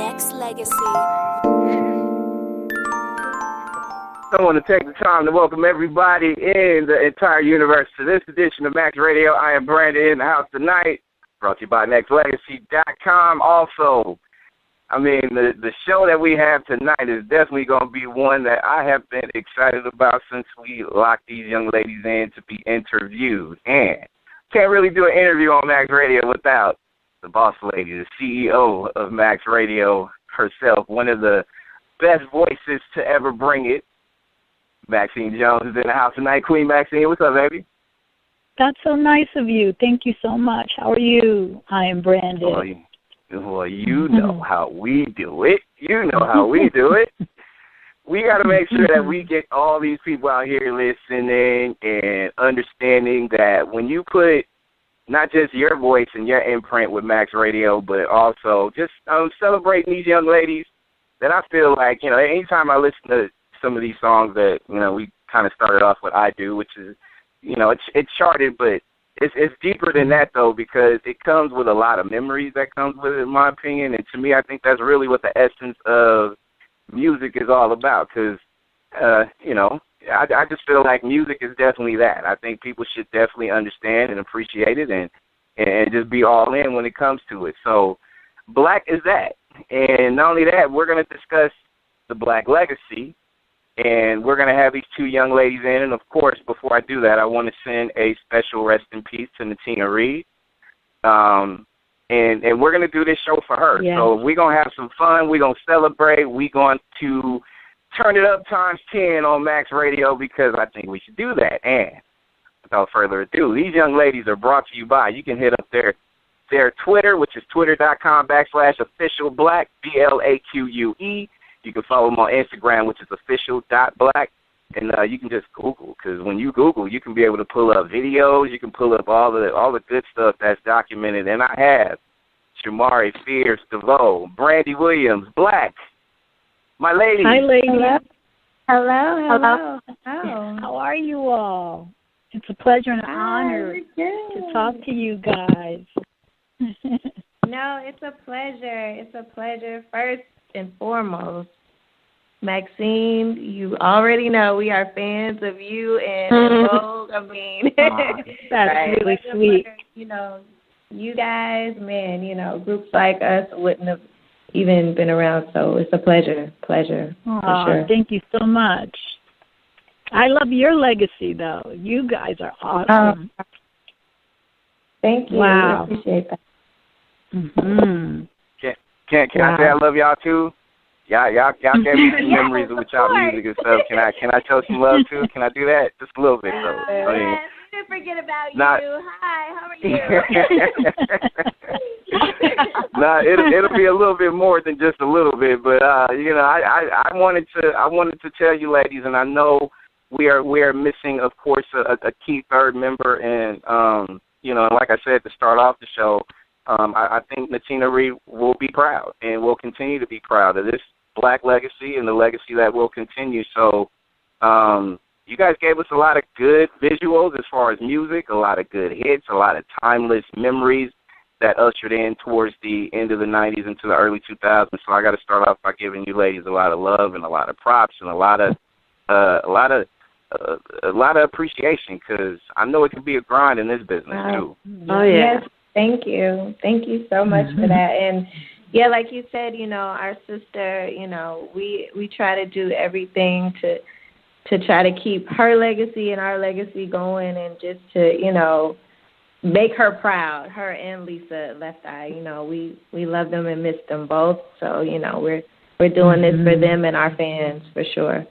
Nexx Legacy. I want to take the time to welcome everybody in the entire universe to this edition of Max Radio. Iambranded in the house tonight, brought to you by Nexxlegacy.com. Also, I mean, the the show that we have tonight is definitely going to be one that I have been excited about since we locked these young ladies in to be interviewed. And can't really do an interview on Max Radio without the boss lady, the CEO of Max Radio herself, one of the best voices to ever bring it. Maxine Jones is in the house tonight. Queen Maxine, what's up, baby? That's so nice of you. Thank you so much. How are you? I am Brandon. Well, you, well, you mm-hmm. know how we do it. You know how we do it. We got to make sure that we get all these people out here listening and understanding that when you put not just your voice and your imprint with Max Radio, but also just um, celebrating these young ladies. That I feel like you know, anytime I listen to some of these songs that you know we kind of started off with "I Do," which is you know it's it's charted, but it's it's deeper than that though because it comes with a lot of memories that comes with it, in my opinion. And to me, I think that's really what the essence of music is all about. Because uh, you know, I, I just feel like music is definitely that. I think people should definitely understand and appreciate it, and and just be all in when it comes to it. So, Blaque is that, and not only that, we're going to discuss the Blaque legacy, and we're going to have these two young ladies in. And of course, before I do that, I want to send a special rest in peace to Natina Reed. Um, and and we're gonna do this show for her. Yeah. So we're gonna have some fun. We're gonna celebrate. We're going to turn it up times ten on Max Radio because I think we should do that. And without further ado, these young ladies are brought to you by. You can hit up their their Twitter, which is twitter.com backslash official Blaque B L A Q U E. You can follow them on Instagram, which is official dot Blaque. And uh, you can just Google because when you Google, you can be able to pull up videos. You can pull up all the all the good stuff that's documented. And I have Shamari Fields DeVoe, Brandy Williams, Black, my lady. Hi, lady. Hello. Hello. Hello. Hello. How are you all? It's a pleasure and an honor to talk to you guys. No, it's a pleasure. It's a pleasure. First and foremost, Maxine, you already know we are fans of you and mm-hmm. Vogue. I mean, Aw, that's right? really sweet. pleasure. You know, you guys, man, you know, groups like us wouldn't have even been around. So it's a pleasure, pleasure Aw, for sure. Thank you so much. I love your legacy, though. You guys are awesome. Thank you. Wow. I appreciate that. hmm Can can can I say I love y'all too? Y'all y'all y'all gave me some Yes, memories of with y'all course. music and stuff. Can I can I show some love too? Can I do that? Just a little bit though. I mean, Yes, we didn't forget about Not- you. Hi, how are you? nah, it'll it'll be a little bit more than just a little bit, but uh, you know, I, I I wanted to I wanted to tell you ladies, and I know we are we are missing, of course, a, a key third member, and um, you know, like I said to start off the show, um, I, I think Natina Reed will be proud and will continue to be proud of this Blaque legacy and the legacy that will continue. So, um, you guys gave us a lot of good visuals as far as music, a lot of good hits, a lot of timeless memories that ushered in towards the end of the 90s into the early 2000s. So I got to start off by giving you ladies a lot of love and a lot of props and a lot of uh, a lot of uh, a lot of appreciation because I know it can be a grind in this business too. Oh, yeah. Yes, thank you. Thank you so much for that. And yeah, like you said, you know, our sister, you know, we we try to do everything to to try to keep her legacy and our legacy going and just to, you know, make her proud, her and Lisa Left Eye. You know, we we love them and miss them both. So, you know, we're we're doing this for them and our fans for sure.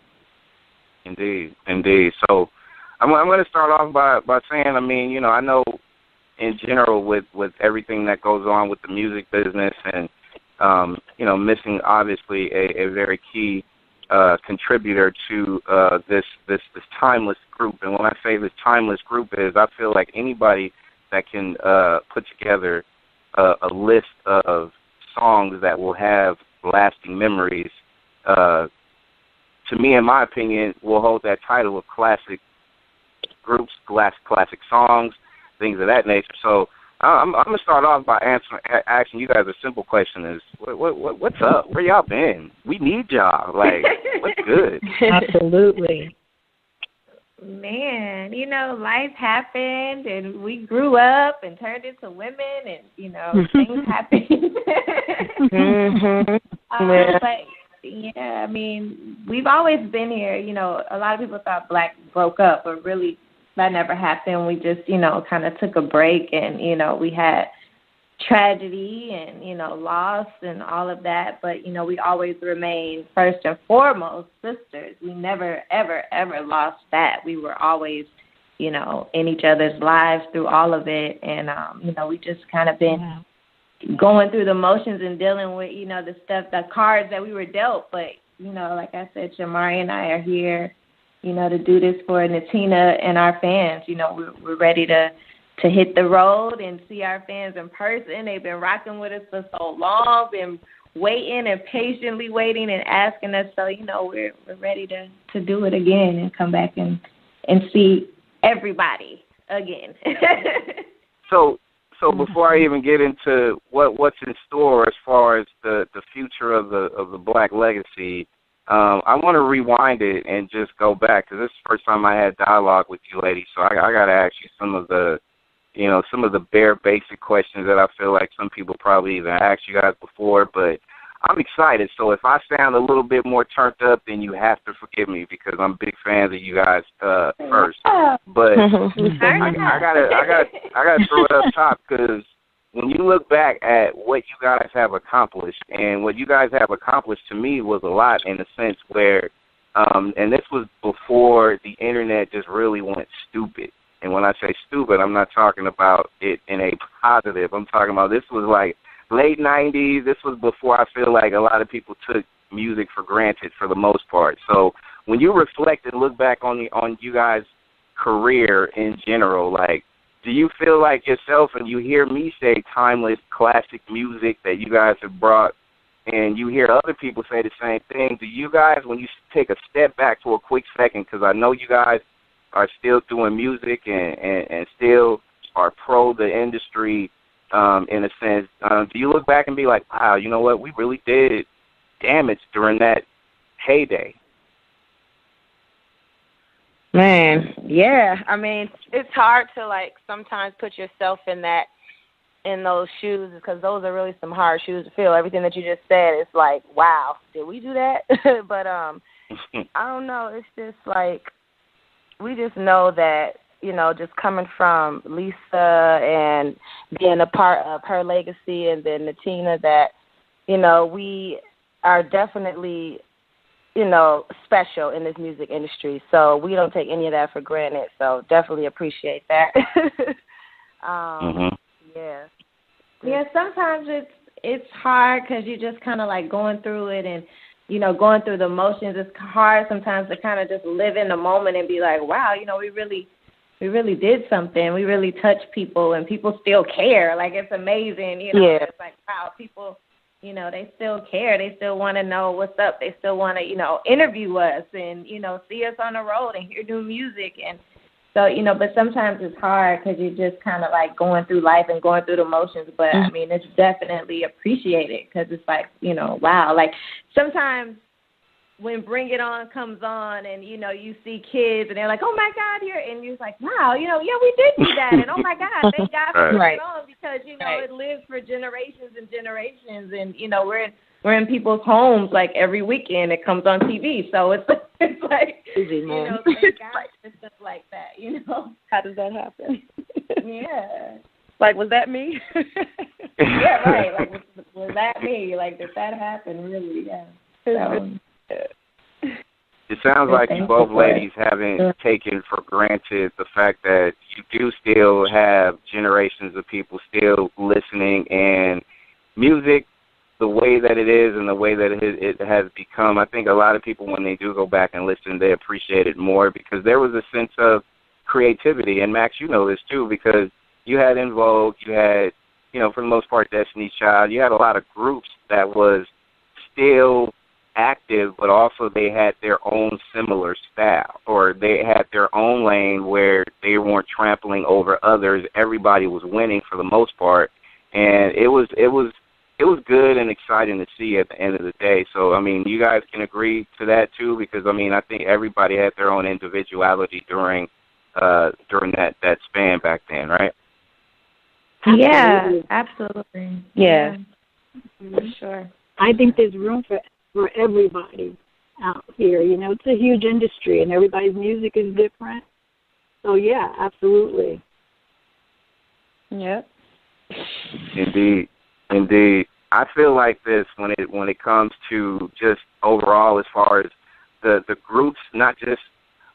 Indeed, indeed. So I'm, I'm going to start off by by saying, I mean, you know, I know in general with with everything that goes on with the music business and um, you know, missing obviously a, a very key uh, contributor to uh, this this this timeless group. And when I say this timeless group is, I feel like anybody that can uh, put together a, a list of songs that will have lasting memories. Uh, to me, in my opinion, will hold that title of classic groups, class, classic songs, things of that nature. So I'm, I'm gonna start off by answering, asking you guys a simple question: Is what, what, what what's up? Where y'all been? We need y'all. Like, what's good? Absolutely. Man, you know, life happened and we grew up and turned into women and, you know, things happened. mm-hmm. um, Yeah. but yeah, I mean, we've always been here. You know, a lot of people thought Blaque broke up, but really that never happened. We just, you know, kind of took a break and, you know, we had tragedy and, you know, loss and all of that, but you know, we always remained first and foremost sisters. We never ever ever lost that. We were always, you know, in each other's lives through all of it and um, you know, we just kind of been Yeah. going through the motions and dealing with, you know, the stuff, the cards that we were dealt. But, you know, like I said, Shamari and I are here, you know, to do this for Natina and our fans. You know, we're, we're ready to to hit the road and see our fans in person. They've been rocking with us for so long, been waiting and patiently waiting and asking us. So, you know, we're we're ready to to do it again and come back and and see everybody again. So, so before I even get into what what's in store as far as the the future of the of the Blaque Legacy, um, I want to rewind it and just go back because this is the first time I had dialogue with you, ladies. So I, I got to ask you some of the, you know, some of the bare basic questions that I feel like some people probably even asked you guys before, but. I'm excited. So if I sound a little bit more turned up, then you have to forgive me because I'm big fans of you guys uh, first. But Mm-hmm. I, I gotta, I gotta, I gotta throw it up top because when you look back at what you guys have accomplished, and what you guys have accomplished to me was a lot in the sense where, um, and this was before the internet just really went stupid. And when I say stupid, I'm not talking about it in a positive. I'm talking about this was like late '90s. This was before I feel like a lot of people took music for granted for the most part. So when you reflect and look back on the on you guys' career in general, like do you feel like yourself and you hear me say timeless classic music that you guys have brought and you hear other people say the same thing? Do you guys when you take a step back for a quick second because i know you guys are still doing music and and, and still are pro the industry um in a sense um do you look back and be like wow you know what? We really did damage during that heyday Man, yeah. I mean, it's hard to like sometimes put yourself in that in those shoes because those are really some hard shoes to fill. Everything that you just said is like, wow, did we do that? but um I don't know, it's just like we just know that, you know, just coming from Lisa and being a part of her legacy and then Natina that, you know, we are definitely you know, special in this music industry. So we don't take any of that for granted. So definitely appreciate that. um, mhm Yeah. Yeah, sometimes it's it's hard because you're just kind of like going through it and you know going through the motions. It's hard sometimes to kind of just live in the moment and be like, wow, you know, we really we really did something. We really touched people and people still care. Like it's amazing, you know. Yeah. It's like wow, people you know, they still care. They still want to know what's up. They still want to, you know, interview us and, you know, see us on the road and hear new music. And so, you know, but sometimes it's hard because you're just kind of like going through life and going through the motions. But I mm-hmm. mean, it's definitely appreciated because it's like, you know, wow. Like sometimes when Bring It On comes on and, you know, you see kids and they're like, oh my God, you're, and you're like, wow, you know, yeah, we did do that. And oh my God, thank God for Bring Right. It On because, you know, Right. it lives for generations and generations. And, you know, we're in, we're in people's homes like every weekend. It comes on TV. So it's, it's like, Easy, you know, thank God for stuff like that, you know? How does that happen? Yeah. like, was that me? Yeah, right. Like, was, was that me? Like, did that happen? Really? Yeah. So, It sounds like you both you for it. ladies haven't taken for granted the fact that you do still have generations of people still listening and music the way that it is and the way that it, it has become. I think a lot of people when they do go back and listen, they appreciate it more because there was a sense of creativity. And Max, you know this too because you had En Vogue, you had, you know, for the most part, Destiny's Child. You had a lot of groups that was still active, but also they had their own similar style, or they had their own lane where they weren't trampling over others. Everybody was winning for the most part, and it was it was it was good and exciting to see at the end of the day. So I mean, you guys can agree to that too, because I mean, I think everybody had their own individuality during uh during that that span back then, right? Yeah, absolutely. Yeah. yeah. For sure. I think there's room for for everybody out here. You know, it's a huge industry, and everybody's music is different. So yeah, absolutely. Yep. Indeed, indeed. I feel like this when it when it comes to just overall as far as the the groups, not just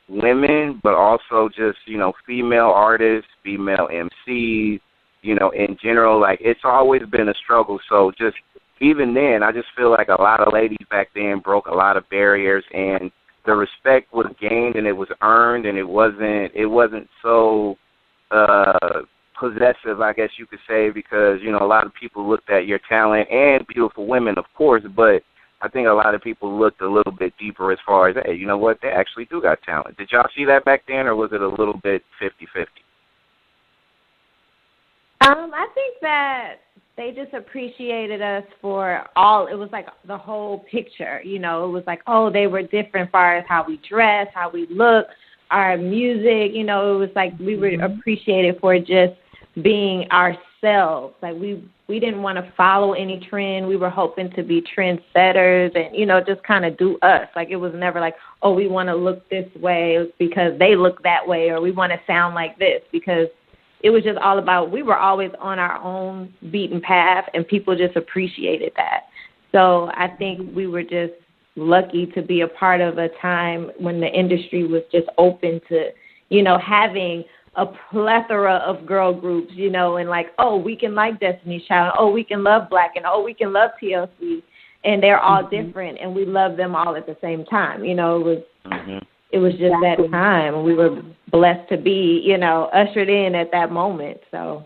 women, but also just you know female artists, female MCs, you know in general. Like it's always been a struggle. So just even then, I just feel like a lot of ladies back then broke a lot of barriers, and the respect was gained and it was earned, and it wasn't it wasn't so uh possessive, I guess you could say, because you know a lot of people looked at your talent and beautiful women, of course, but I think a lot of people looked a little bit deeper as far as, hey, you know what, they actually do got talent. Did y'all see that back then, or was it a little bit fifty-fifty? Um, I think that they just appreciated us for all it was like the whole picture you know it was like oh they were different as far as how we dress how we look our music you know it was like we were Mm-hmm. appreciated for just being ourselves. Like we we didn't want to follow any trend. We were hoping to be trendsetters and you know just kind of do us. Like it was never like oh we want to look this way because they look that way or we want to sound like this because it was just all about we were always on our own beaten path and people just appreciated that so i think we were just lucky to be a part of a time when the industry was just open to you know having a plethora of girl groups you know and like oh we can like destiny's child oh we can love Blaque and oh we can love tlc and they're all Mhm. different and we love them all at the same time you know it was Mm-hmm. It was just that time and we were blessed to be you know ushered in at that moment so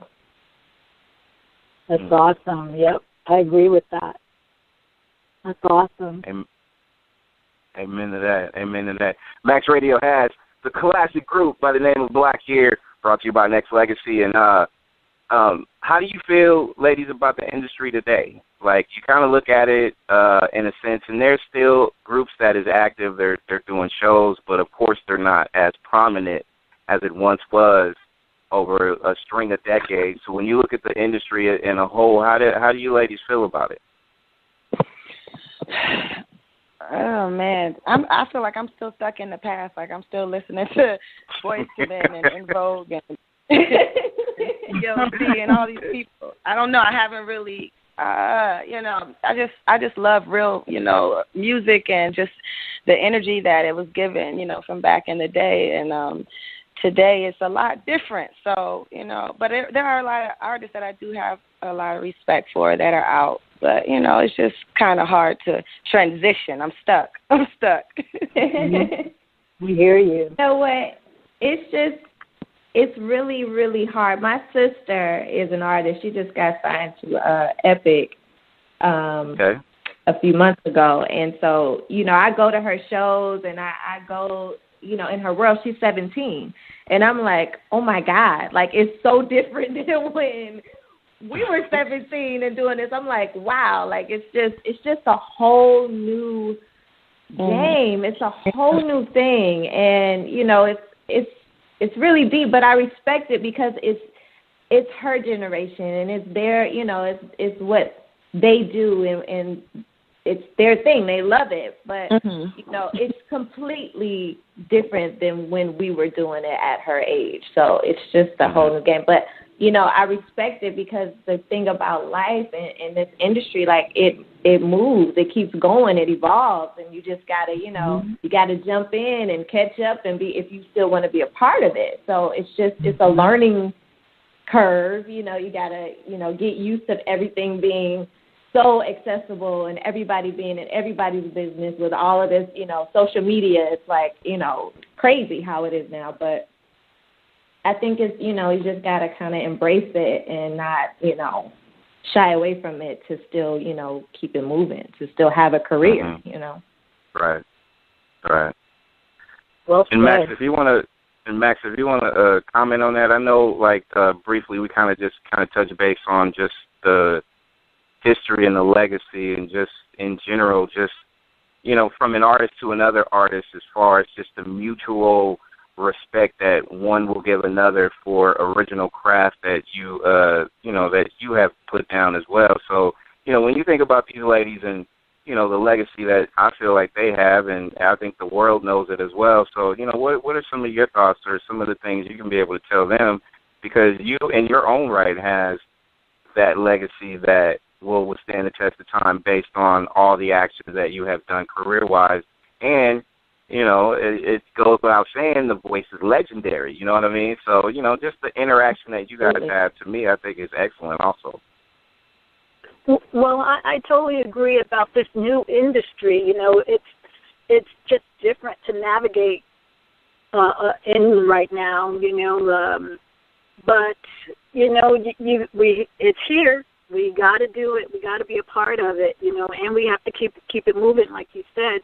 That's Mm. awesome. Yep, I agree with that. That's awesome. Am- Amen to that. Amen to that. Max Radio has the classic group by the name of Blaque here, brought to you by Nexx Legacy. And uh, um, how do you feel, ladies, about the industry today? Like you kind of look at it uh, in a sense, and there's still groups that is active. They're they're doing shows, but of course they're not as prominent as it once was over a string of decades. So when you look at the industry in a whole, how do how do you ladies feel about it? Oh man, I'm. I feel like I'm still stuck in the past. Like I'm still listening to Boyz II Men and En Vogue and TLC and all these people. I don't know. I haven't really. Uh, you know, I just I just love real, you know, music and just the energy that it was given, you know, from back in the day. And um today it's a lot different. So, you know, but there, there are a lot of artists that I do have a lot of respect for that are out. But you know, it's just kind of hard to transition. I'm stuck. I'm stuck. We hear you. You know what? It's just it's really really hard. My sister is an artist. She just got signed to uh Epic um Okay. a few months ago and so, you know, I go to her shows and I I go, you know, in her world she's 17 and I'm like, "Oh my god, like it's so different than when we were 17 and doing this." I'm like, "Wow, like it's just it's just a whole new game. It's a whole new thing, and you know, it's it's it's really deep. But I respect it because it's it's her generation, and it's their you know it's it's what they do, and, and it's their thing. They love it, but Mhm. you know, it's completely different than when we were doing it at her age. So it's just a whole new game. But you know, I respect it because the thing about life and, and this industry, like it, it moves, it keeps going, it evolves, and you just gotta, you know, mm-hmm. you gotta jump in and catch up and be if you still want to be a part of it. So it's just it's a mm-hmm. learning curve. You know, you gotta, you know, get used to everything being so accessible and everybody being in everybody's business with all of this, you know, social media. It's like, you know, crazy how it is now, but I think it's you know you just gotta kind of embrace it and not you know shy away from it to still you know keep it moving to still have a career Mhm. you know Right. Right. Well and Max, if you want to, and Max, if you want to uh, comment on that, I know, like uh, briefly, we kind of just kind of touch base on just the history and the legacy, and just in general, just you know, from an artist to another artist, as far as just the mutual respect that one will give another for original craft that you, uh, you know, that you have put down as well. So, you know, when you think about these ladies and you know the legacy that I feel like they have, and I think the world knows it as well. So, you know, what what are some of your thoughts or some of the things you can be able to tell them because you, in your own right, has that legacy that will withstand the test of time based on all the actions that you have done career wise, and you know, it, it goes without saying the voice is legendary. You know what I mean? So, you know, just the interaction that you guys have to me, I think is excellent. Also. Well, I, I totally agree about this new industry. You know, it's it's just different to navigate uh, uh, in right now. You know, um, but you know, you, you we it's here. We got to do it. We got to be a part of it. You know, and we have to keep keep it moving, like you said.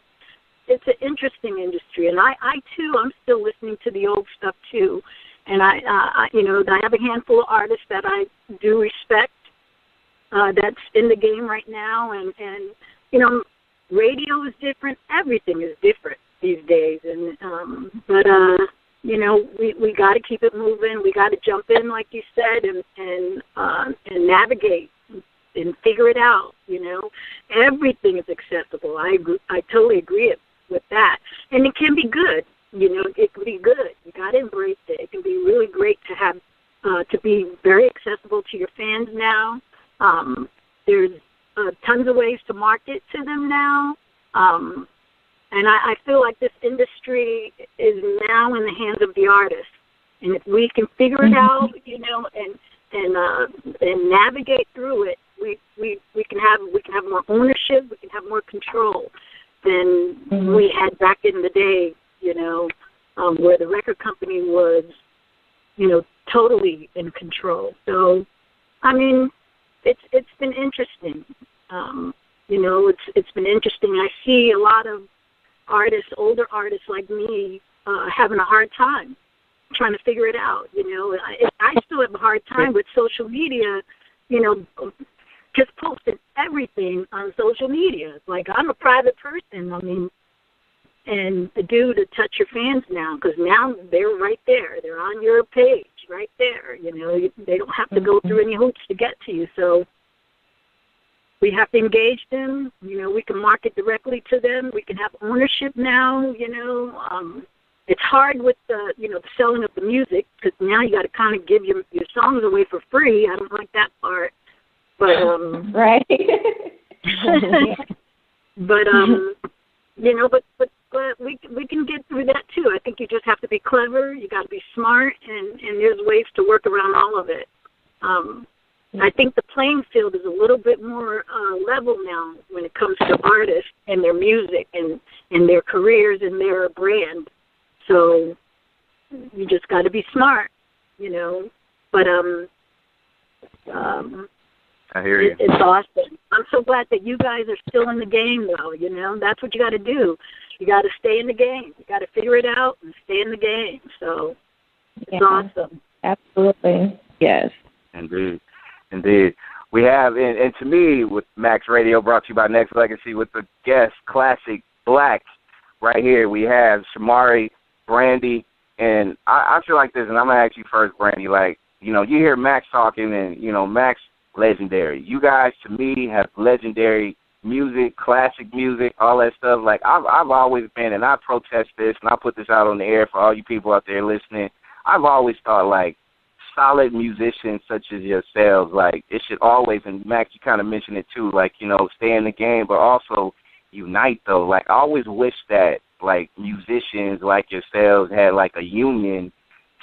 It's an interesting industry, and I I too I'm still listening to the old stuff too, and I uh, I you know I have a handful of artists that I do respect uh, that's in the game right now, and and you know, radio is different. Everything is different these days, and um, but uh, you know, we we got to keep it moving. We got to jump in, like you said, and and uh, and navigate and figure it out. You know, everything is acceptable. I agree, I totally agree with that, and it can be good. You know, it can be good. You got to embrace it. It can be really great to have uh, to be very accessible to your fans now. Um, there's uh, tons of ways to market to them now. Um, and I, I feel like this industry is now in the hands of the artist. And if we can figure it out, you know, and and uh, and navigate through it, we, we we can have we can have more ownership, we can have more control than mm-hmm. we had back in the day, you know, um, where the record company was, you know, totally in control. So, I mean, it's it's been interesting. Um, you know, it's it's been interesting. I see a lot of artists, older artists like me, uh, having a hard time trying to figure it out. You know, I, I still have a hard time with social media. You know, just posting everything on social media. Like I'm a private person. I mean, and the do to touch your fans now because now they're right there. They're on your page right there. You know, they don't have to go through any hoops to get to you. So we have to engage them. You know, we can market directly to them. We can have ownership now. You know, um, it's hard with the you know the selling of the music because now you got to kind of give your your songs away for free. I don't like that part, but um, right. but um, you know, but but but we we can get through that too. I think you just have to be clever. You got to be smart, and and there's ways to work around all of it. Um, I think the playing field is a little bit more uh, level now when it comes to artists and their music and and their careers and their brand. So you just got to be smart, you know. But um, um, I hear you. It's awesome. I'm so glad that you guys are still in the game, though. You know, that's what you got to do. You got to stay in the game. You got to figure it out and stay in the game. So it's yeah, awesome. Absolutely. Yes. Indeed. Indeed. We have, and, and to me, with Max Radio, brought to you by Nexx Legacy, with the guest classic Blaque right here. We have Shamari, Brandy, and I, I feel like this, and I'm gonna ask you first, Brandy. Like, you know, you hear Max talking, and you know, Max legendary. You guys, to me, have legendary music, classic music, all that stuff. Like I've I've always been, and I protest this, and I put this out on the air for all you people out there listening. I've always thought like solid musicians such as yourselves, like it should always. And Max, you kind of mentioned it too, like you know, stay in the game, but also unite though. Like I always wish that like musicians like yourselves had like a union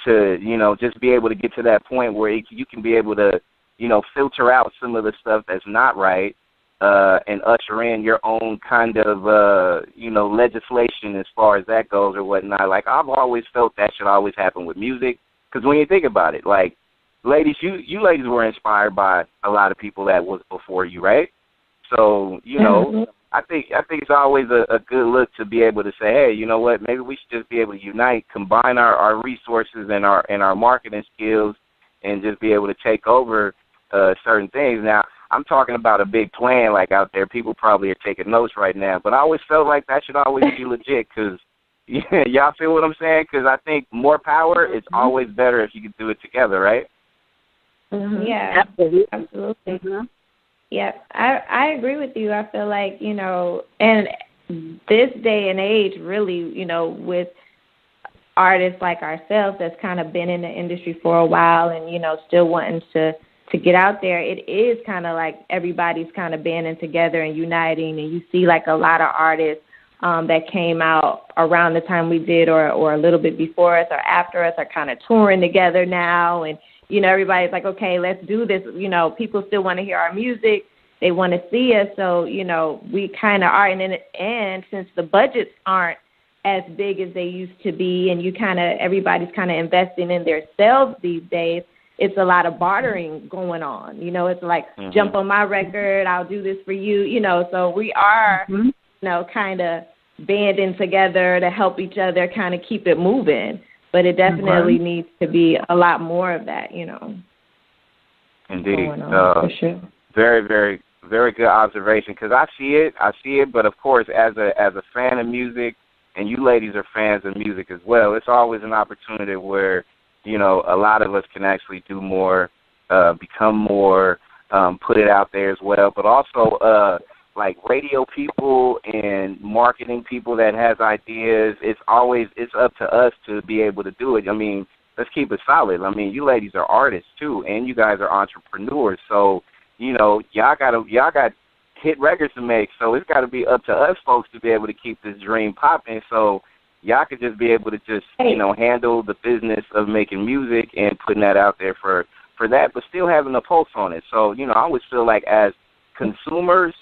to you know just be able to get to that point where it, you can be able to you know filter out some of the stuff that's not right uh, and usher in your own kind of uh, you know legislation as far as that goes or whatnot. Like I've always felt that should always happen with music because when you think about it, like ladies, you you ladies were inspired by a lot of people that was before you, right? So you know, mm-hmm. I think I think it's always a, a good look to be able to say, hey, you know what? Maybe we should just be able to unite, combine our our resources and our and our marketing skills, and just be able to take over uh, certain things. Now, I'm talking about a big plan like out there. People probably are taking notes right now, but I always felt like that should always be legit because. Yeah, y'all feel what I'm saying? Because I think more power is Mm-hmm. always better if you can do it together, right? Mhm. Yeah. Absolutely. Absolutely. Mhm. Yeah, I I agree with you. I feel like you know, and this day and age, really, you know, with artists like ourselves that's kind of been in the industry for a while and you know still wanting to to get out there it is kind of like everybody's kind of banding together and uniting and you see like a lot of artists um that came out around the time we did or or a little bit before us or after us are kind of touring together now and you know everybody's like okay let's do this you know people still want to hear our music they want to see us so you know we kind of are and and since the budgets aren't as big as they used to be and you kind of everybody's kind of investing in themselves these days it's a lot of bartering going on you know it's like Mhm. jump on my record i'll do this for you you know so we are Mhm. you know kind of banding together to help each other kind of keep it moving but it definitely needs to be a lot more of that you know Indeed. going on Uh, for sure very, very, very good observation. Because I see it, I see it. But of course, as a as a fan of music, and you ladies are fans of music as well, it's always an opportunity where you know a lot of us can actually do more, uh, become more, um, put it out there as well. But also, uh, like radio people and marketing people that has ideas, it's always it's up to us to be able to do it. I mean, let's keep it solid. I mean, you ladies are artists too, and you guys are entrepreneurs. So, you know, y'all got to y'all got hit records to make. So it's got to be up to us folks to be able to keep this dream popping. So y'all could just be able to just you know handle the business of making music and putting that out there for for that, but still having a pulse on it. So you know, I always feel like as consumers.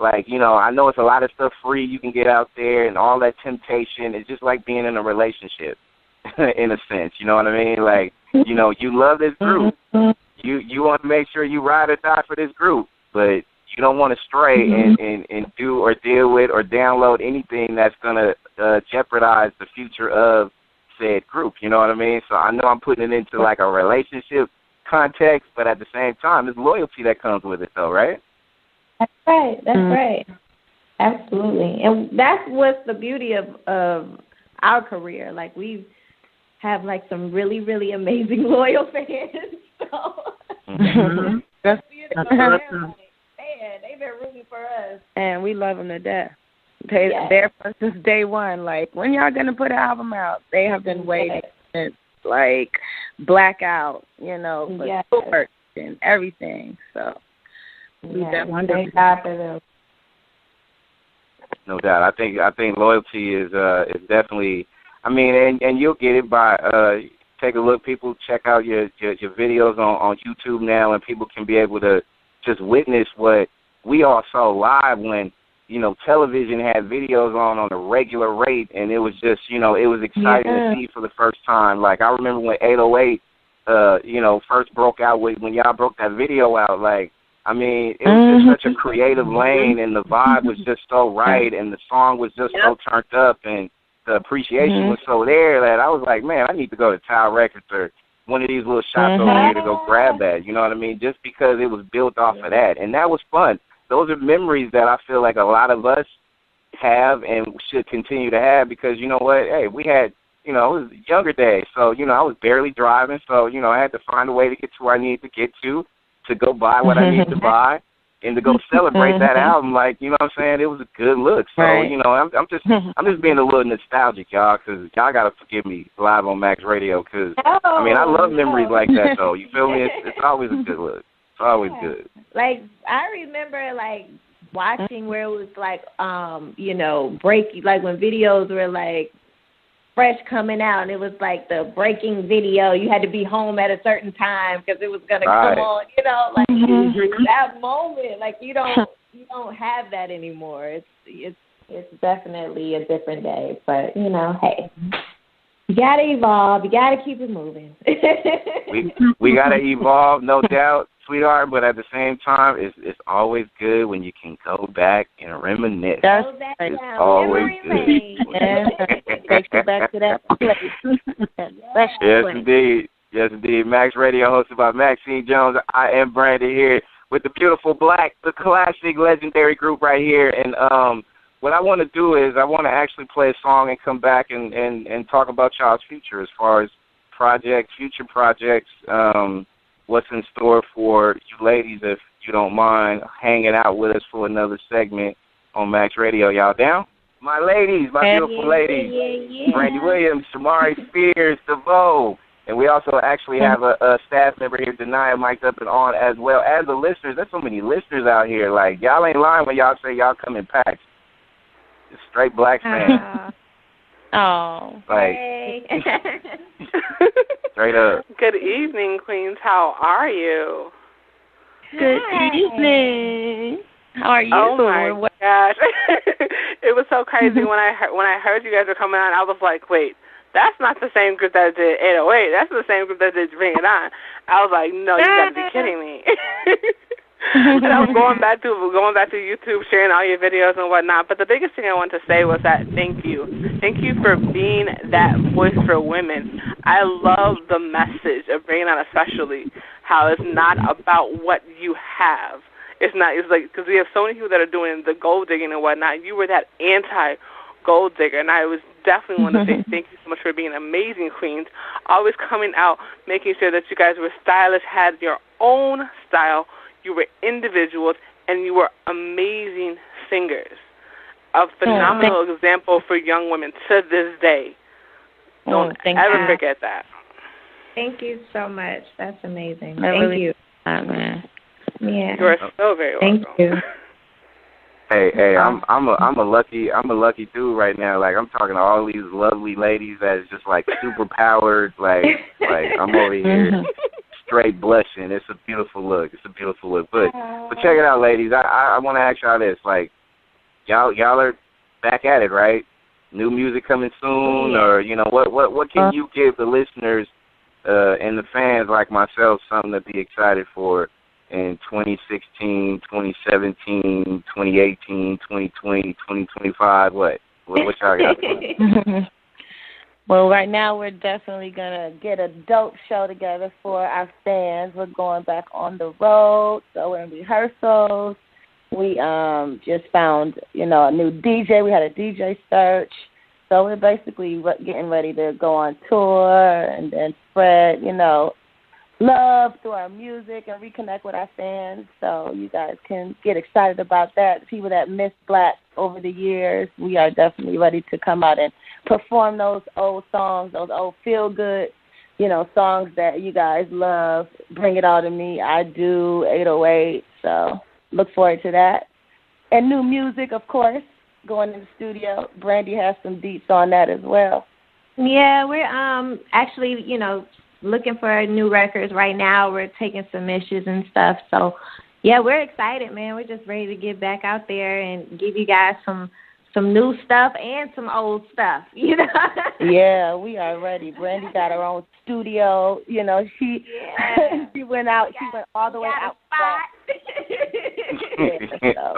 Like, you know, I know it's a lot of stuff free you can get out there and all that temptation. It's just like being in a relationship in a sense. You know what I mean? Like, you know, you love this group. Mm-hmm. You you want to make sure you ride or die for this group, but you don't want to stray and, and and do or deal with or download anything that's gonna uh, jeopardize the future of said group. You know what I mean? So I know I'm putting it into like a relationship context, but at the same time, there's loyalty that comes with it, though, right? That's right. That's Mhm. right. Absolutely. And that's what's the beauty of of our career. Like we have like some really, really amazing loyal fans. So Mm-hmm. That's, you That's know, awesome. Like, they've been rooting for us. and we love them to death. They Yes. they're for since day one. Like when y'all gonna put an album out? They have been waiting since like Blaque Out, you know, for Yes. tours and everything. So we Yeah, definitely thank God for them. No doubt. I think I think loyalty is uh is definitely. I mean, and and you'll get it by uh take a look. People check out your your, your videos on on YouTube now, and people can be able to just witness what we all saw live when you know television had videos on on a regular rate, and it was just you know it was exciting Yeah. to see for the first time. Like I remember when 808 uh you know first broke out with when y'all broke that video out like I mean, it was just such a creative lane, and the vibe was just so right, and the song was just so turned up, and the appreciation Mhm. was so there that I was like, man, I need to go to Tower Records or one of these little shops over here mm-hmm. to go grab that. You know what I mean? Just because it was built off of that, and that was fun. Those are memories that I feel like a lot of us have and should continue to have because you know what? Hey, we had you know, it was younger days, so you know, I was barely driving, so you know, I had to find a way to get to where I needed to get to, to go buy what I needed to buy, and to go celebrate that album. Like, you know what I'm saying? It was a good look. So Right. you know, I'm, I'm just, I'm just being a little nostalgic, y'all, because y'all gotta forgive me live on Max Radio, because I mean, I love memories like that, though. You feel me? It's, it's always a good look. It's always good. Like I remember like watching where it was like um, you know, breaking like when videos were like fresh coming out and it was like the breaking video. You had to be home at a certain time because it was gonna Right. come on. You know, like Mhm. that moment. Like you don't you don't have that anymore. It's it's it's definitely a different day. But you know, hey, you gotta evolve. You gotta keep it moving. We we gotta evolve, no doubt. Sweetheart, but at the same time, it's it's always good when you can go back and reminisce. That's it's always good. yeah, takes you back to that place. that yes, place. indeed. Yes, indeed. Max Radio, hosted by Maxine Jones. Iambranded here with the beautiful Blaque, the classic, legendary group right here. And um, what I want to do is I want to actually play a song and come back and and and talk about y'all's future as far as projects, future projects. Um, what's in store for you ladies if you don't mind hanging out with us for another segment on Max Radio. Y'all down? My ladies, my beautiful yeah, ladies, yeah. Brandy Williams, Shamari Spears, DeVoe. And we also actually have a, a staff member here, Denia, mic'd up and on, as well as the listeners. There's so many listeners out here. Like, y'all ain't lying when y'all say y'all come in packs. Just straight Blaque uh, fans. Oh. like, hey. straight up. Good evening, Queens. How are you? Good Hi. evening. How are you? Oh my What- gosh, it was so crazy mm-hmm. when I heard when I heard you guys were coming on. I was like, wait, that's not the same group that did 808. That's the same group that did Bring It On. I was like, no, you got to be kidding me. and I was going back to going back to YouTube, sharing all your videos and whatnot. But the biggest thing I wanted to say was that thank you, thank you for being that voice for women. I love the message of bringing on, especially how it's not about what you have. It's not. It's like because we have so many people that are doing the gold digging and whatnot. You were that anti gold digger, and I was definitely want to say thank you so much for being amazing queens. Always coming out, making sure that you guys were stylish, had your own style. You were individuals, and you were amazing singers. A phenomenal example for young women to this day. Don't Oh, ever you. forget that. Thank you so much. That's amazing. I Thank really- you. Ah. Yeah. You are so very Thank welcome. you. Hey, hey, I'm I'm a I'm a lucky I'm a lucky dude right now. Like I'm talking to all these lovely ladies that's just like super powered. Like like I'm over here Mhm. Straight blushing. It's a beautiful look. It's a beautiful look. But but check it out, ladies. I I, I want to ask y'all this. Like y'all y'all are back at it, right? New music coming soon, or you know what what what can you give the listeners uh and the fans like myself something to be excited for in 2016, 2017, 2018, 2020, 2025? What what, what y'all got? well, right now we're definitely gonna get a dope show together for our fans. We're going back on the road, so we're in rehearsals. We um just found, you know, a new DJ. We had a DJ search, so we're basically re- getting ready to go on tour and then spread, you know, love through our music and reconnect with our fans. So you guys can get excited about that. People that missed Blaque over the years, we are definitely ready to come out and perform those old songs, those old feel good, you know, songs that you guys love. Bring it all to me. I do 808. So look forward to that. And new music, of course, going in the studio. Brandy has some beats on that as well. Yeah, we're um actually, you know, looking for new records right now. We're taking submissions and stuff. So, yeah, we're excited, man. We're just ready to get back out there and give you guys some some new stuff and some old stuff, you know. Yeah, we are ready. Brandy got her own studio. You know, she Yeah. she went out. She went all the way got out. a spot.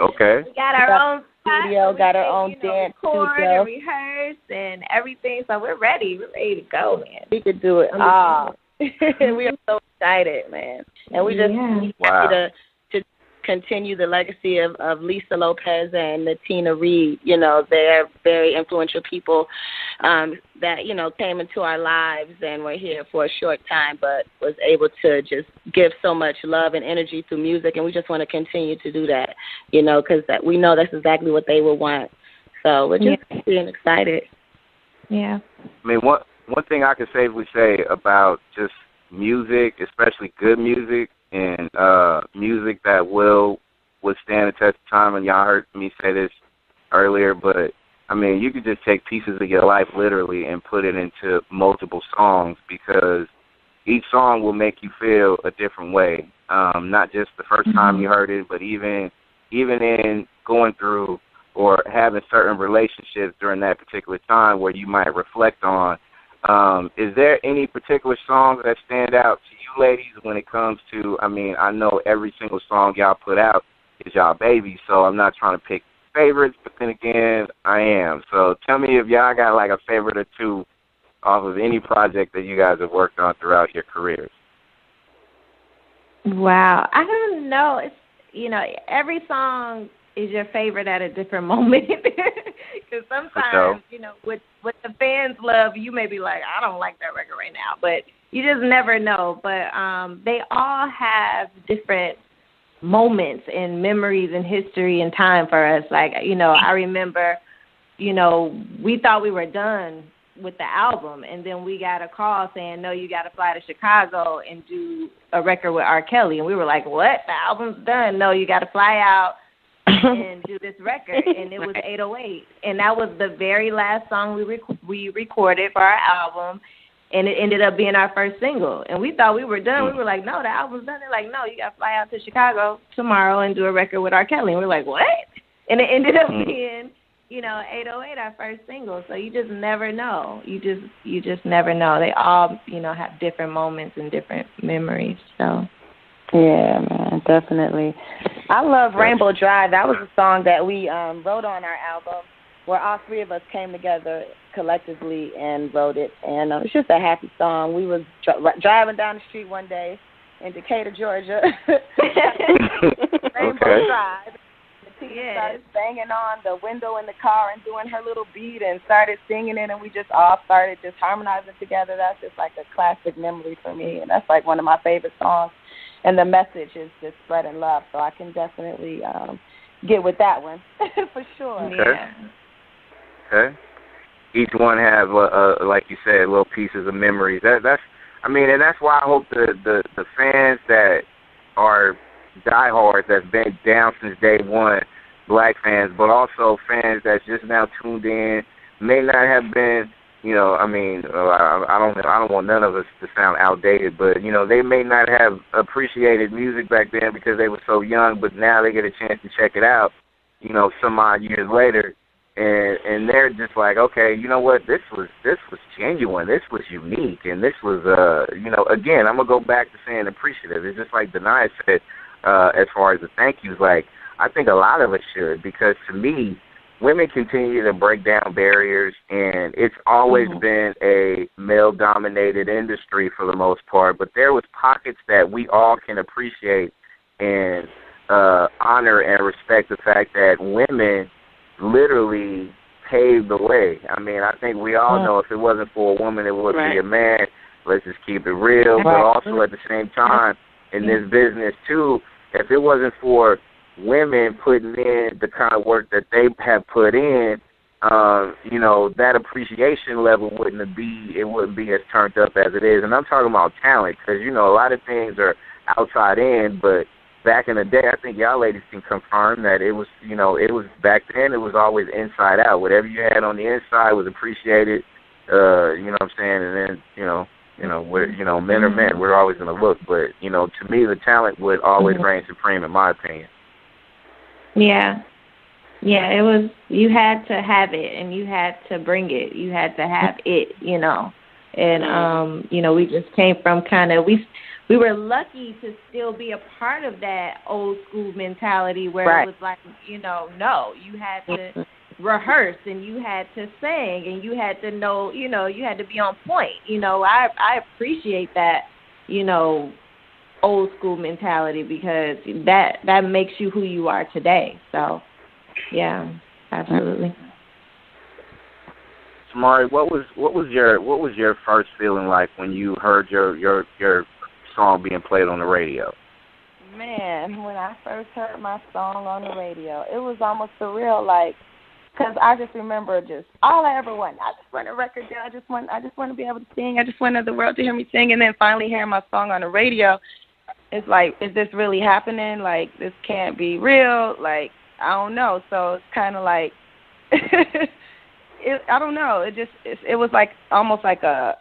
okay. We got our Got own spot, studio, we got our own you know, dance record studio. and rehearse and everything. So we're ready. We're ready to go, man. We could do it I'm ah. all. we are so excited, man. And we just Yeah. we Wow. happy to to continue the legacy of, of Lisa Lopes and Tina Reed. You know, they're very influential people um, that, you know, came into our lives and were here for a short time but was able to just give so much love and energy through music and we just want to continue to do that, you know, because we know that's exactly what they would want. So we're just being excited. Yeah. I mean, one one thing I can safely say about just music, especially good music and uh music that will withstand the test of time. And y'all heard me say this earlier, but I mean, you could just take pieces of your life literally and put it into multiple songs because each song will make you feel a different way. Um, not just the 1st time you heard it, but even even in going through or having certain relationships during that particular time where you might reflect on Um, is there any particular songs that stand out to you ladies when it comes to I mean, I know every single song y'all put out is y'all baby, so I'm not trying to pick favorites, but then again I am. So tell me if y'all got like a favorite or two off of any project that you guys have worked on throughout your careers. Wow, I don't know. It's you know every song is your favorite at a different moment. Because sometimes you know what what the fans love, you may be like, I don't like that record right now, but you just never know. But um, they all have different moments and memories and history and time for us. Like you know, I remember, you know, we thought we were done with the album, and then we got a call saying, "No, you got to fly to Chicago and do a record with R. Kelly." And we were like, "What? The album's done? No, you got to fly out and do this record." And it was 808, and that was the very last song we rec- we recorded for our album, and it ended up being our first single. And we thought we were done. We mm. were like, "No, the album's done." They're like, "No, you got to fly out to Chicago tomorrow and do a record with R. Kelly." And we're like, "What?" And it ended up mm. being you know, 808 our first single. So you just never know. You just you just never know. They all, you know, have different moments and different memories. So yeah, man, definitely. I love Rainbow Drive. That was a song that we um wrote on our album where all three of us came together collectively and wrote it. And uh, it's just a happy song. We was dri- driving down the street one day in Decatur, Georgia. Rainbow Okay. Drive. Tia Yes. started banging on the window in the car and doing her little beat and started singing it, and we just all started just harmonizing together. That's just like a classic memory for me, and that's like one of my favorite songs. And the message is just spreading love, so I can definitely um get with that one for sure. Okay. yeah. Okay. Each one have, uh, uh, like you said, little pieces of memories. That that's, I mean, and that's why I hope the the the fans that are diehards that's been down since day one, Blaque fans, but also fans that's just now tuned in, may not have been, you know, I mean, uh, I, I don't, I don't want none of us to sound outdated, but you know, they may not have appreciated music back then because they were so young, but now they get a chance to check it out, you know, some odd years later, and and they're just like, okay, you know what, this was this was genuine, this was unique, and this was, uh, you know, again, I'm gonna go back to saying appreciative. It's just like Denai said uh, as far as the thank yous. Like I think a lot of us should because to me, women continue to break down barriers, and it's always Mhm. been a male-dominated industry for the most part. But there was pockets that we all can appreciate and uh, honor and respect the fact that women literally paved the way. I mean, I think we all Mm. know if it wasn't for a woman, it would Right. be a man. Let's just keep it real, but also at the same time in this business too, if it wasn't for women putting in the kind of work that they have put in, um, you know, that appreciation level wouldn't be it wouldn't be as turned up as it is. And I'm talking about talent because you know a lot of things are outside in, but back in the day, I think y'all ladies can confirm that it was, you know, it was back then. It was always inside out. Whatever you had on the inside was appreciated. Uh, you know what I'm saying? And then, you know, you know, we're, you know, men are men. We're always gonna look, but you know, to me, the talent would always Mhm. reign supreme, in my opinion. Yeah. Yeah, it was you had to have it and you had to bring it. You had to have it, you know. And um, you know, we just came from kind of we we were lucky to still be a part of that old school mentality where Right. it was like, you know, no, you had to rehearse and you had to sing and you had to know, you know, you had to be on point. You know, I I appreciate that, you know, old school mentality because that that makes you who you are today. So, yeah, absolutely. Shamari, what was what was your what was your first feeling like when you heard your your your song being played on the radio? Man, when I first heard my song on the radio, it was almost surreal. Like, because I just remember just all I ever wanted. I just want a record deal. I just want, I just want to be able to sing. I just wanted the world to hear me sing. And then finally hearing my song on the radio, it's like, is this really happening? Like, this can't be real. Like, I don't know. So it's kind of like, it, I don't know. It just, it, it was like almost like a,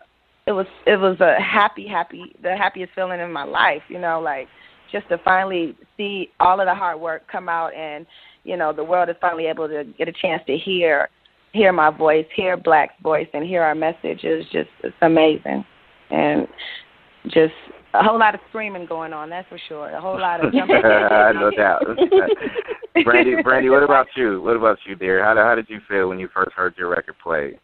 it was, it was a happy, happy, the happiest feeling in my life. You know, like just to finally see all of the hard work come out and you know the world is finally able to get a chance to hear hear my voice, hear Blaque's voice, and hear our message is just it's amazing, and just a whole lot of screaming going on. That's for sure. A whole lot of jumping. no doubt. Brandi, Brandi, what about you? What about you, dear? How how did you feel when you first heard your record played?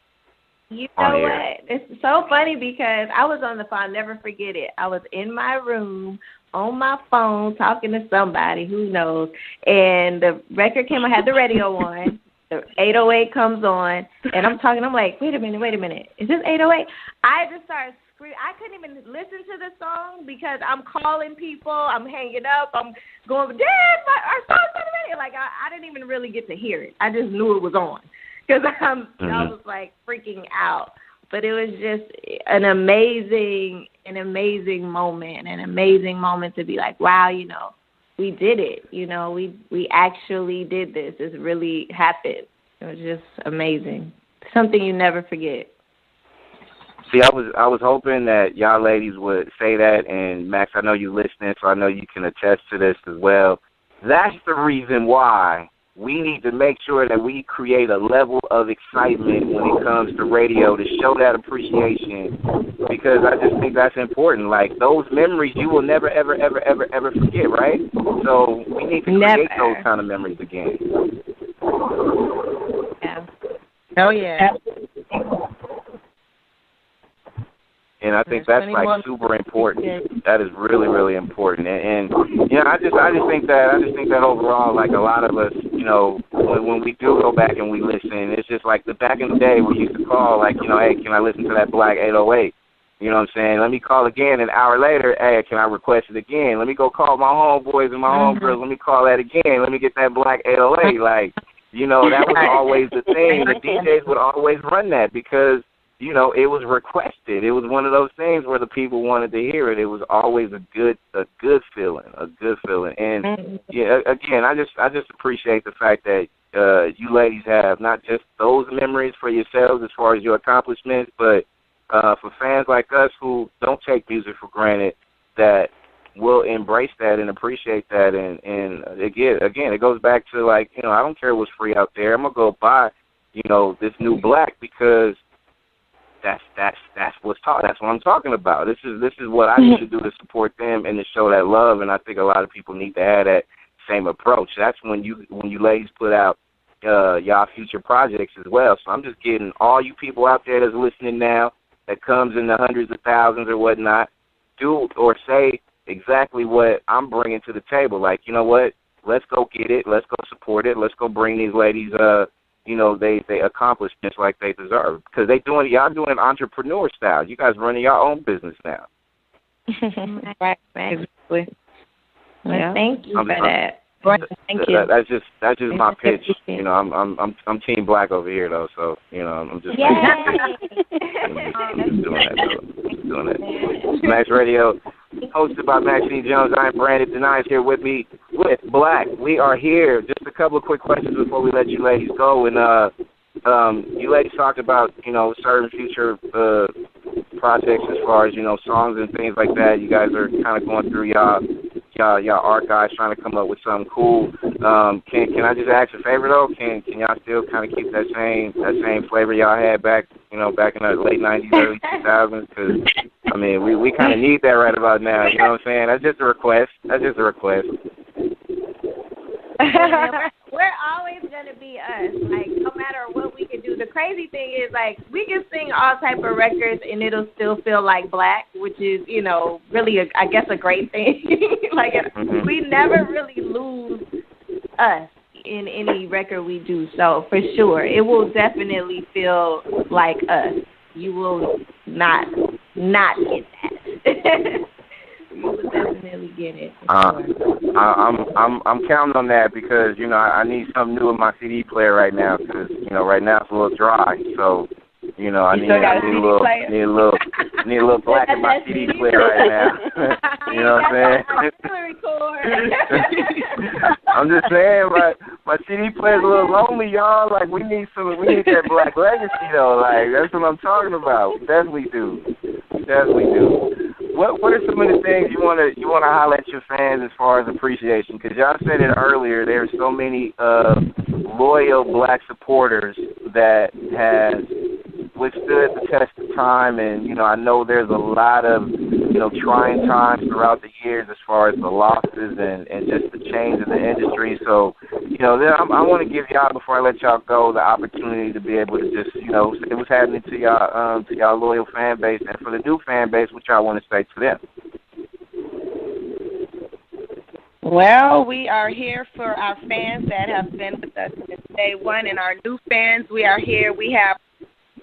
You know what? It's so funny because I was on the phone. I'll never forget it. I was in my room on my phone talking to somebody who knows, and the record came. I had the radio on. The 808 comes on, and I'm talking. I'm like, wait a minute, wait a minute. Is this 808? I just started screaming. I couldn't even listen to the song because I'm calling people. I'm hanging up. I'm going, Dad, my, our song's on the radio. Like I, I didn't even really get to hear it. I just knew it was on because I'm mm-hmm. I was like freaking out. But it was just an amazing, an amazing moment, an amazing moment to be like, wow, you know, we did it. You know, we we actually did this. This really happened. It was just amazing. Something you never forget. See, I was I was hoping that y'all ladies would say that, and Max, I know you're listening, so I know you can attest to this as well. That's the reason why we need to make sure that we create a level of excitement when it comes to radio to show that appreciation because I just think that's important. Like those memories you will never ever ever ever ever forget, right? So we need to create never. those kind of memories again. Yeah. Oh yeah. And I think that's like super important. That is really really important, and, and you know I just I just think that I just think that overall like a lot of us you know when, when we do go back and we listen, it's just like the back in the day we used to call like you know hey can I listen to that Blaque 808. You know what I'm saying? Let me call again an hour later. Hey, can I request it again? Let me go call my homeboys and my mm-hmm. homegirls. Let me call that again. Let me get that Blaque 808. Like, you know, that was always the thing. The DJs would always run that because you know, it was requested. It was one of those things where the people wanted to hear it. It was always a good a good feeling, a good feeling. And mm-hmm. yeah, again, I just I just appreciate the fact that uh you ladies have not just those memories for yourselves as far as your accomplishments, but uh for fans like us who don't take music for granted that will embrace that and appreciate that and and again again it goes back to like, you know, I don't care what's free out there. I'm gonna go buy, you know, this new Blaque because that's that's that's what's taught. That's what I'm talking about. This is this is what I need to do to support them and to show that love. And I think a lot of people need to have that same approach. That's when you when you ladies put out uh y'all future projects as well. So I'm just getting all you people out there that's listening now that comes in the hundreds of thousands or whatnot, do or say exactly what I'm bringing to the table. Like, you know what? Let's go get it. Let's go support it. Let's go bring these ladies uh you know they they accomplish just like they deserve because they doing y'all doing entrepreneur style. You guys running your own business now. right, exactly. yeah. Thank you I'm, for I'm, that. Thank you. That, that's just that's just my pitch. You know, I'm I'm I'm I'm team Blaque over here though, so you know I'm just, Yay! I'm just, just doing that. Though. Just doing that. Max Radio, hosted by Maxine Jones. I'm Brandon Denise here with me with Blaque. We are here. Just a couple of quick questions before we let you ladies go. And uh, um, you ladies talked about you know certain future uh, projects as far as you know songs and things like that. You guys are kind of going through y'all y'all y'all art guys trying to come up with something cool. Um, can can I just ask a favor though? Can can y'all still kind of keep that same that same flavor y'all had back you know back in the late '90s, early 2000s? Because I mean we we kind of need that right about now. You know what I'm saying? That's just a request. That's just a request. We're always gonna be us. Like no matter what we can do. The crazy thing is like we can sing all type of records and it'll still feel like Blaque, which is you know really a, I guess a great thing. like mm-hmm. we never really lose us in any record we do. So for sure, it will definitely feel like us. You will not not get that. you will definitely get it. Uh, I, I'm I'm I'm counting on that because you know I, I need something new in my CD player right now because you know right now it's a little dry. So you know, I you need, I need a little, player? need a little, need a little Blaque in my CD player right now. you know what I'm saying? I'm just saying, my my CD player's a little lonely, y'all. Like we need some, we need that Blaque legacy though. Like that's what I'm talking about. We definitely do, we definitely do. What what are some of the things you wanna you wanna highlight your fans as far as appreciation? Because y'all said it earlier. There's so many uh loyal Blaque supporters that has withstood the test of time, and you know, I know there's a lot of you know trying times throughout the years as far as the losses and and just the change in the industry. So, you know, I, I want to give y'all before I let y'all go the opportunity to be able to just you know say what's happening to y'all um, to y'all loyal fan base, and for the new fan base, what y'all want to say to them. Well, we are here for our fans that have been with us since day one, and our new fans. We are here. We have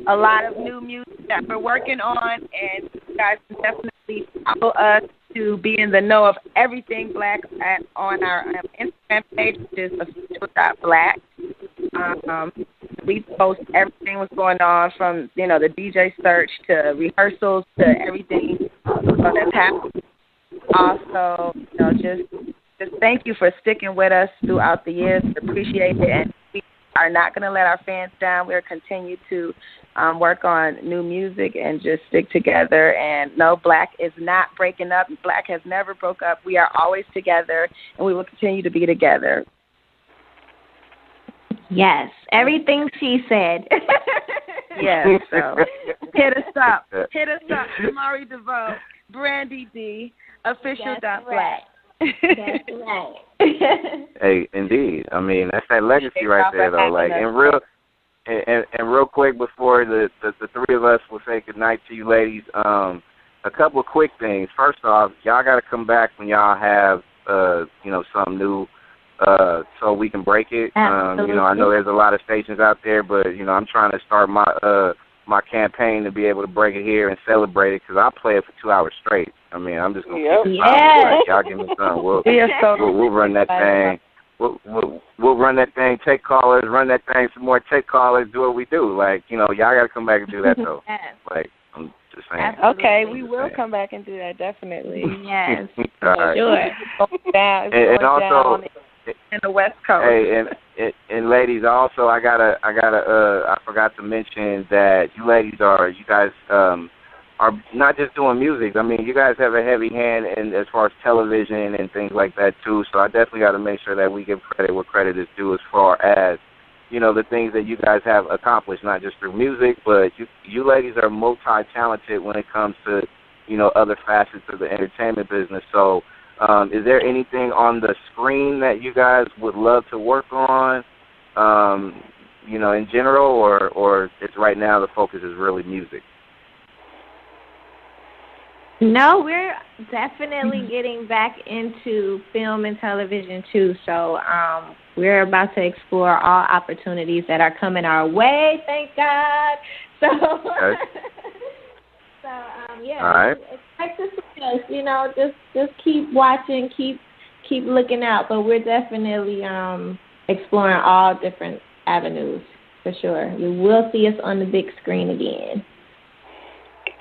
a lot of new music that we're working on, and you guys can definitely follow us to be in the know of everything Blaque at, on our um, Instagram page, which is official.blaque. Um, we post everything what's going on from you know the DJ search to rehearsals to everything that's happening. Also, you know, just just thank you for sticking with us throughout the years. Appreciate it, and we are not going to let our fans down. We'll continue to um, work on new music and just stick together. And no, Blaque is not breaking up. Blaque has never broke up. We are always together, and we will continue to be together. Yes, everything she said. yes, so hit us up. Hit us up, Mari DeVoe, Brandy D, official dot blaque. That's right. hey, indeed. I mean, that's that legacy right there, though. Like, in real, and, and, and real quick before the, the the three of us will say goodnight to you, ladies. Um, a couple of quick things. First off, y'all got to come back when y'all have, uh, you know, something new, uh, so we can break it. Um, you know, I know there's a lot of stations out there, but you know, I'm trying to start my uh my campaign to be able to break it here and celebrate it because I play it for two hours straight. I mean, I'm just gonna yep. keep yeah. y'all give me some. We'll, we'll, we'll run that thing. We'll, we'll we'll run that thing. Take callers. Run that thing some more. Take callers. Do what we do. Like you know, y'all got to come back and do that though. yes. Like I'm just saying. Absolutely. Okay, we will saying. come back and do that definitely. Yes. All right. Sure. Down, And, and going also, down in the West Coast. Hey, and, and and ladies, also I gotta I gotta uh I forgot to mention that you ladies are you guys um are not just doing music. I mean, you guys have a heavy hand in as far as television and things like that too. So I definitely got to make sure that we give credit where credit is due as far as you know the things that you guys have accomplished, not just through music, but you you ladies are multi-talented when it comes to you know other facets of the entertainment business. So um, is there anything on the screen that you guys would love to work on, um, you know, in general, or or it's right now the focus is really music? No, we're definitely getting back into film and television too. So um, we're about to explore all opportunities that are coming our way. Thank God. So, Okay. so um, yeah, All right. expect to see us. You know, just just keep watching, keep keep looking out. But we're definitely um, exploring all different avenues for sure. You will see us on the big screen again.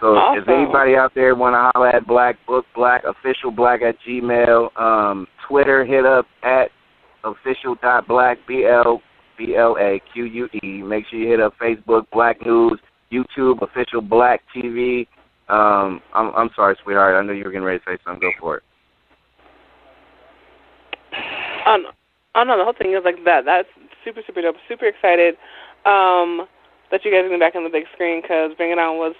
So Awesome. if anybody out there want to holler at Blaque Book Blaque official Blaque at Gmail, um, Twitter hit up at official dot blaque B L B L A Q U E. Make sure you hit up Facebook Blaque News, YouTube official Blaque TV. Um, I'm I'm sorry, sweetheart. I know you were getting ready to say something. Go for it. Oh no, oh, no the whole thing is like that. That's super, super dope. Super excited um, that you guys are back on the big screen because Bring It On was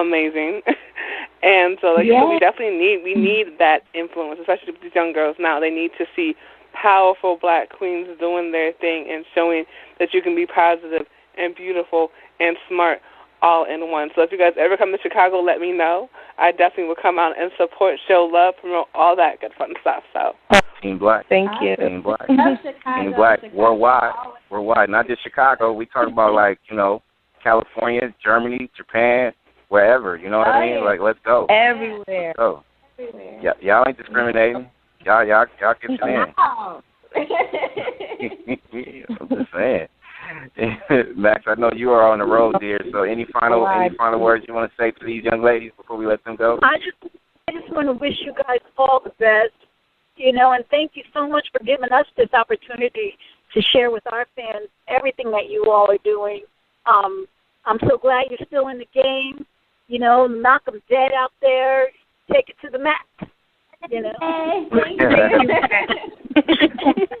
amazing. and so, like, you said, we definitely need we need that influence, especially with these young girls now. They need to see powerful black queens doing their thing and showing that you can be positive and beautiful and smart all in one. So if you guys ever come to Chicago, let me know. I definitely will come out and support, show love, promote all that good fun stuff. So Team Blaque. Thank you. Team Blaque. Chicago, Team Blaque. Chicago. Worldwide. Worldwide. Not just Chicago. We talk about like, you know, California, Germany, Japan, wherever. You know what I mean? Like let's go. Everywhere. Let's go. Everywhere. Y- y'all ain't discriminating. Y'all y'all y'all get it in. I'm just saying. Max, I know you are on the road, dear. So, any final any final words you want to say to these young ladies before we let them go? I just I just want to wish you guys all the best, you know, and thank you so much for giving us this opportunity to share with our fans everything that you all are doing. Um, I'm so glad you're still in the game. You know, knock them dead out there, take it to the mat. You know. Hey.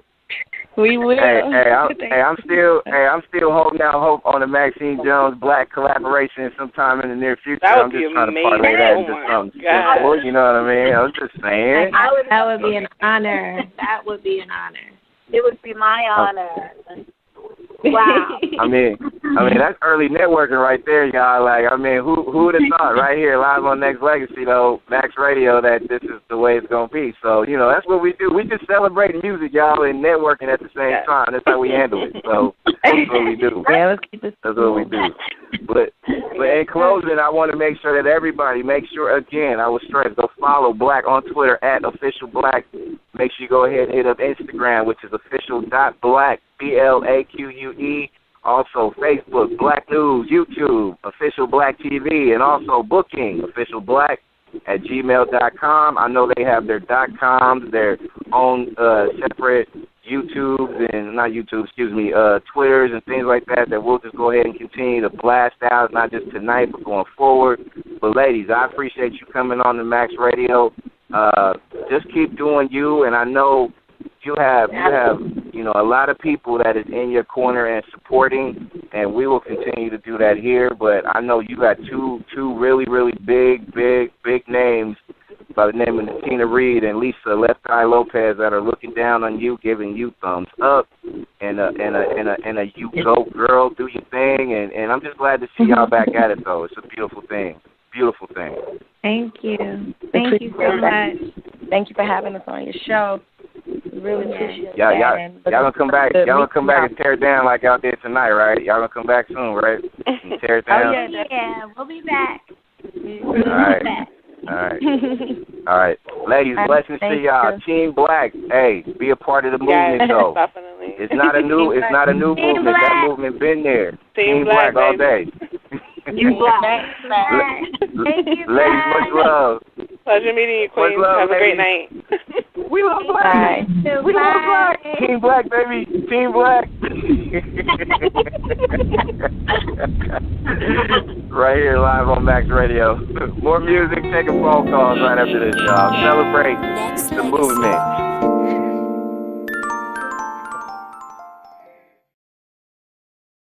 We will. Hey, hey, I'm, hey, I'm still, hey, I'm still holding out hope on the Maxine Jones Blaque collaboration sometime in the near future. That would I'm be trying amazing. to parlay that Oh into my something God. simple. You know what I mean? I was just saying. I would, That would be an honor. That would be an honor. it would be my oh. honor. Wow. I mean, I mean that's early networking right there, y'all. Like, I mean, who who would have thought right here live on Nexx Legacy though, Max Radio, that this is the way it's gonna be. So you know, that's what we do. We just celebrate music, y'all, and networking at the same Yeah. time. That's how we handle it. So that's what we do. yeah, let's keep it. That's what we do. But but in closing, I want to make sure that everybody make sure again. I will stress go follow Blaque on Twitter at official Blaque. Make sure you go ahead and hit up Instagram, which is official dot Blaque B L A Q U E. Also Facebook, Blaque News, YouTube, official Blaque TV, and also booking official Blaque at gmail.com. I know they have their dot coms, their own uh, separate YouTubes and not YouTube, excuse me, uh, Twitters and things like that. That we'll just go ahead and continue to blast out, not just tonight, but going forward. But ladies, I appreciate you coming on the Max Radio. Uh, just keep doing you, and I know you have you have you know a lot of people that is in your corner and supporting, and we will continue to do that here. But I know you got two two really really big big big names by the name of Tina Reed and Lisa Left Eye Lopes that are looking down on you, giving you thumbs up, and a and a and a and a you go girl, do your thing, and and I'm just glad to see y'all back at it though. It's a beautiful thing, beautiful thing. Thank you. Thank you so much. Thank you for having us on your show. Really appreciate Y'all, that. y'all, y'all gonna come back. Y'all gonna come back and tear it down like y'all did tonight, right? Y'all gonna come back soon, right? And tear it down. Oh, down. yeah. Yeah, we'll be back. We'll All right. be back. All right. All right. Ladies, All right, blessings to y'all. you. Team Blaque, hey, be a part of the Yes, movement though. definitely. It's not a new it's not a new Team movement. That Blaque. movement been there. Team Blaque, Blaque, all day. You Blaque. Thank you, Ladies, guys. much love. Pleasure meeting you, Queen. Much love, Have a great ladies. night. We love Blaque. Bye. We love Blaque. Team Blaque, baby. Team Blaque. right here live on Max Radio. More music, taking phone calls right after this, y'all. Celebrate the movement.